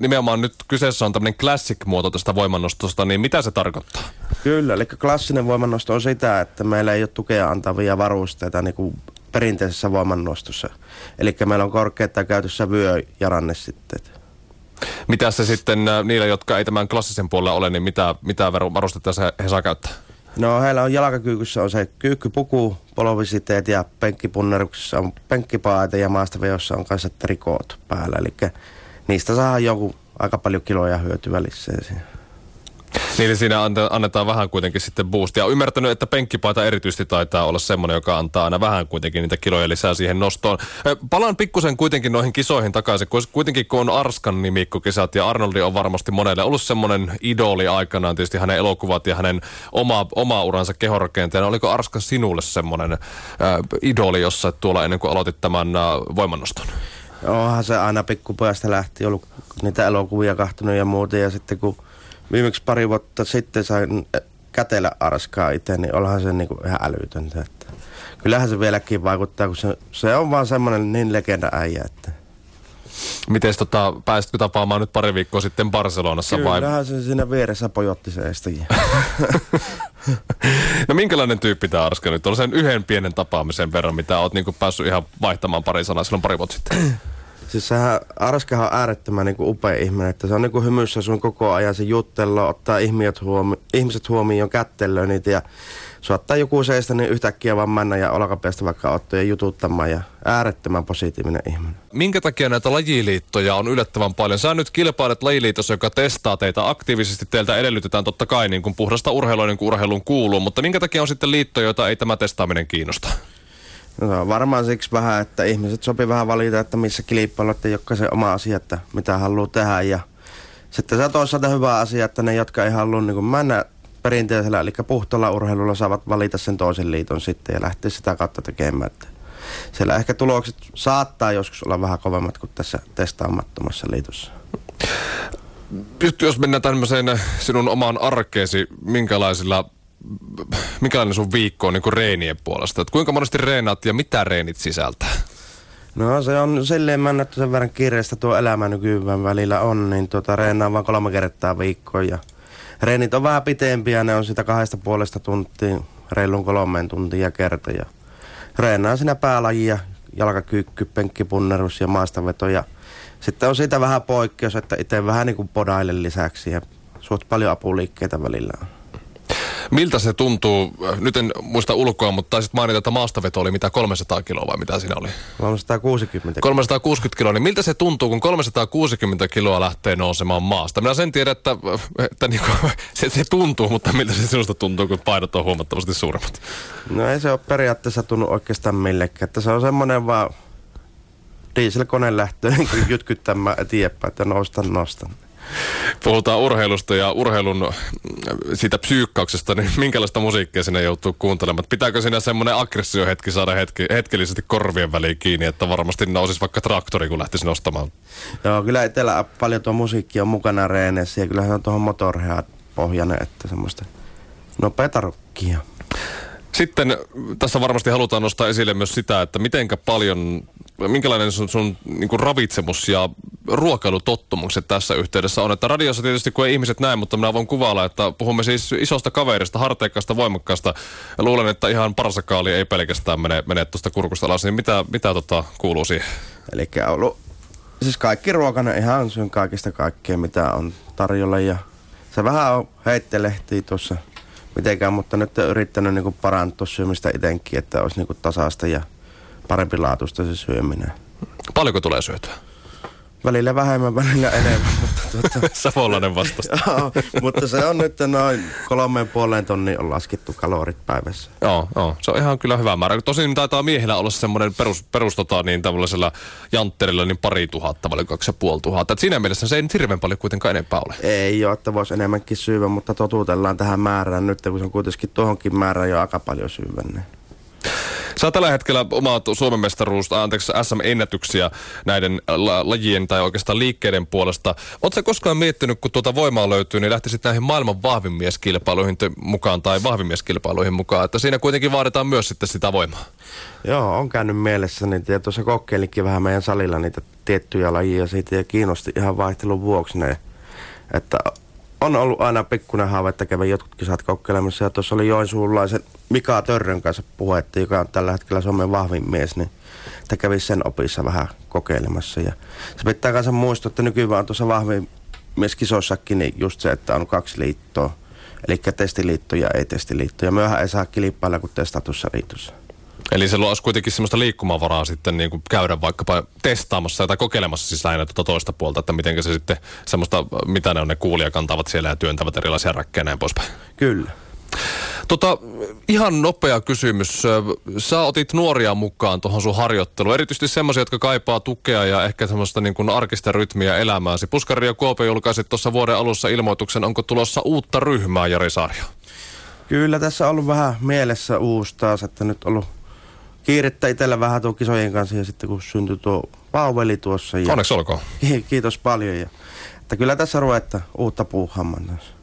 nimenomaan nyt kyseessä on tämmöinen classic-muoto tästä voimannostosta, niin mitä se tarkoittaa? Kyllä, eli klassinen voimannosto on sitä, että meillä ei ole tukea antavia varusteita niin kuin perinteisessä voimannostossa. Eli meillä on korkeita käytössä vyö ja rannesitteet. Mitä se sitten äh, niillä, jotka ei tämän klassisen puolella ole, niin mitä, mitä varustetta se, he saa käyttää? No heillä on jalkakyykyssä on se kyykkypuku, polovisiteet ja penkkipunneruksessa on penkkipaita ja maastavejossa on kanssa trikoot päällä. Eli niistä saa joku aika paljon kiloja hyötyä siihen. Niin siinä annetaan vähän kuitenkin sitten boostia. Olen ymmärtänyt, että penkkipaita erityisesti taitaa olla semmoinen, joka antaa aina vähän kuitenkin niitä kiloja lisää siihen nostoon. Palaan pikkusen kuitenkin noihin kisoihin takaisin, kuitenkin kun on Arskan nimikkokisat ja Arnoldi on varmasti monelle ollut semmoinen idoli aikanaan, tietysti hänen elokuvat ja hänen oma, oma uransa kehorakenteena. Oliko Arska sinulle semmoinen äh, idoli, jossa tuolla ennen kuin aloitit tämän äh, voimannoston? Onhan se aina pikkupojasta lähti ollut niitä elokuvia kahtunut ja muuta ja sitten kun viimeksi pari vuotta sitten sain kätellä arskaa itse, niin ollaan se niinku ihan älytöntä. Että kyllähän se vieläkin vaikuttaa, kun se, se on vaan semmoinen niin legenda äijä, että... Miten tota, pääsitkö tapaamaan nyt pari viikkoa sitten Barcelonassa Kyllähän vai? Kyllähän se siinä vieressä pojotti se no minkälainen tyyppi tämä Arska nyt on? Sen yhden pienen tapaamisen verran, mitä oot niinku päässyt ihan vaihtamaan pari sanaa silloin pari vuotta sitten. Siis sehän, Arskahan on äärettömän niin kuin upea ihminen, että se on niin kuin hymyssä sun koko ajan, se juttello, ottaa ihmiset, huomi, ihmiset huomioon, kättelöä niitä ja suottaa joku seistä, niin yhtäkkiä vaan mennä ja olkapäistä vaikka ottaa ja jututtamaan ja äärettömän positiivinen ihminen. Minkä takia näitä lajiliittoja on yllättävän paljon? Sä nyt kilpailet lajiliitossa, joka testaa teitä aktiivisesti. Teiltä edellytetään totta kai niin kuin puhdasta urheilua niin kuin urheiluun kuuluu, mutta minkä takia on sitten liitto, jota ei tämä testaaminen kiinnosta? No varmaan siksi vähän, että ihmiset sopii vähän valita, että missä kilpailut ei ole se oma asia, että mitä haluaa tehdä. Ja sitten se on toisaalta hyvä asia, että ne, jotka ei halua niin mennä perinteisellä, eli puhtolla urheilulla, saavat valita sen toisen liiton sitten ja lähteä sitä kautta tekemään. Että siellä ehkä tulokset saattaa joskus olla vähän kovemmat kuin tässä testaamattomassa liitossa. Just jos mennään tämmöiseen sinun omaan arkeesi, minkälaisilla minkälainen sun viikko on niin kuin reenien puolesta? Et kuinka monesti reenaat ja mitä reenit sisältää? No se on silleen männätty sen verran kiireistä tuo elämä nykyään välillä on, niin tuota reenaan vain kolme kertaa viikkoon ja reenit on vähän pitempiä, ne on sitä kahdesta puolesta tuntia, reilun kolmeen tuntia kerta ja reenaan siinä päälajia, jalkakyykky, penkkipunnerus ja maastaveto ja sitten on siitä vähän poikkeus, että itse vähän niin kuin podailen lisäksi ja suht paljon apuliikkeitä välillä on. Miltä se tuntuu? Nyt en muista ulkoa, mutta taisit mainita, että maastaveto oli mitä 300 kiloa vai mitä siinä oli? 360 kiloa. 360 kiloa, niin miltä se tuntuu, kun 360 kiloa lähtee nousemaan maasta? Minä sen tiedän, että, että niin kuin, se, se tuntuu, mutta miltä se sinusta tuntuu, kun painot on huomattavasti suuremmat? No ei se ole periaatteessa tunnu oikeastaan millekään, että se on semmoinen vaan dieselkoneen lähtöön jytkyttämään eteenpäin, että nostan, nostan puhutaan urheilusta ja urheilun äh, siitä psyykkauksesta, niin minkälaista musiikkia sinne joutuu kuuntelemaan? Pitääkö siinä semmoinen aggressiohetki saada hetki, hetkellisesti korvien väliin kiinni, että varmasti nousisi vaikka traktori, kun lähtisi nostamaan? Joo, kyllä itsellä paljon tuo musiikki on mukana reeneissä ja kyllähän on tuohon Motorhead pohjainen, että semmoista nopeata rockia. Sitten tässä varmasti halutaan nostaa esille myös sitä, että mitenkä paljon, minkälainen sun, sun niin kuin ravitsemus ja ruokailutottumukset tässä yhteydessä on. Että radiossa tietysti kun ei ihmiset näe, mutta minä voin kuvailla, että puhumme siis isosta kaverista, harteikkaasta, voimakkaasta. Ja luulen, että ihan parsakaali ei pelkästään mene, mene tuosta kurkusta alas. Niin mitä, mitä tota kuuluu siihen? Eli ollut, siis kaikki ruokana ihan syön kaikista kaikkea, mitä on tarjolla. Ja se vähän on heittelehtii tuossa mitenkään, mutta nyt olen yrittänyt niin parantua syömistä itsekin, että olisi niin tasaista ja parempi laatuista se syöminen. Paljonko tulee syötyä? Välillä vähemmän, välillä enemmän. Mutta tuota, Savolainen joo, mutta se on nyt noin kolmeen puoleen tonnin on laskettu kalorit päivässä. Joo, joo, se on ihan kyllä hyvä määrä. Tosin taitaa miehillä olla semmoinen perus, perus tota, niin tämmöisellä jantterilla niin pari tuhatta, vai kaksi ja puoli tuhatta. Et siinä mielessä se ei nyt hirveän paljon kuitenkaan enempää ole. Ei ole, että voisi enemmänkin syyvä, mutta totuutellaan tähän määrään nyt, kun se on kuitenkin tuohonkin määrään jo aika paljon syyvä. Niin. Sä tällä hetkellä omaat Suomen mestaruus, anteeksi SM-ennätyksiä näiden la- lajien tai oikeastaan liikkeiden puolesta. Oletko koskaan miettinyt, kun tuota voimaa löytyy, niin lähtisit näihin maailman vahvimmieskilpailuihin mukaan tai vahvimmieskilpailuihin mukaan, että siinä kuitenkin vaaditaan myös sitten sitä voimaa. Joo, on käynyt mielessä niitä ja tuossa kokeilinkin vähän meidän salilla niitä tiettyjä lajia siitä ja kiinnosti ihan vaihtelun vuoksi ne. Että on ollut aina pikkuinen haave, että kävin jotkut kisat kokeilemassa. Ja tuossa oli Joensuunlaisen Mika Törrön kanssa puhetta, joka on tällä hetkellä Suomen vahvin mies, niin että kävi sen opissa vähän kokeilemassa. Ja se pitää kanssa muistaa, että nykyään on tuossa vahvin mieskisossakin niin just se, että on kaksi liittoa. Eli testiliitto ja ei-testiliitto. Ja myöhän ei saa kilpailla kuin testatussa liitossa. Eli se luo kuitenkin semmoista liikkumavaraa sitten niin kuin käydä vaikkapa testaamassa tai kokeilemassa siis lähinnä tuota toista puolta, että miten se sitten semmoista, mitä ne on ne kuulia kantavat siellä ja työntävät erilaisia räkkejä näin poispäin. Kyllä. Tota, ihan nopea kysymys. Sä otit nuoria mukaan tuohon sun harjoitteluun, erityisesti semmoisia, jotka kaipaa tukea ja ehkä semmoista niin kuin arkista rytmiä elämääsi. Puskari ja Kuope julkaisit tuossa vuoden alussa ilmoituksen, onko tulossa uutta ryhmää, Jari Saario? Kyllä tässä on ollut vähän mielessä uusi taas, että nyt on ollut kiirettä itsellä vähän tuon kisojen kanssa ja sitten kun syntyi tuo vauveli tuossa. Ja Onneksi olkoon. Kiitos paljon ja että kyllä tässä ruvetaan uutta puuhamman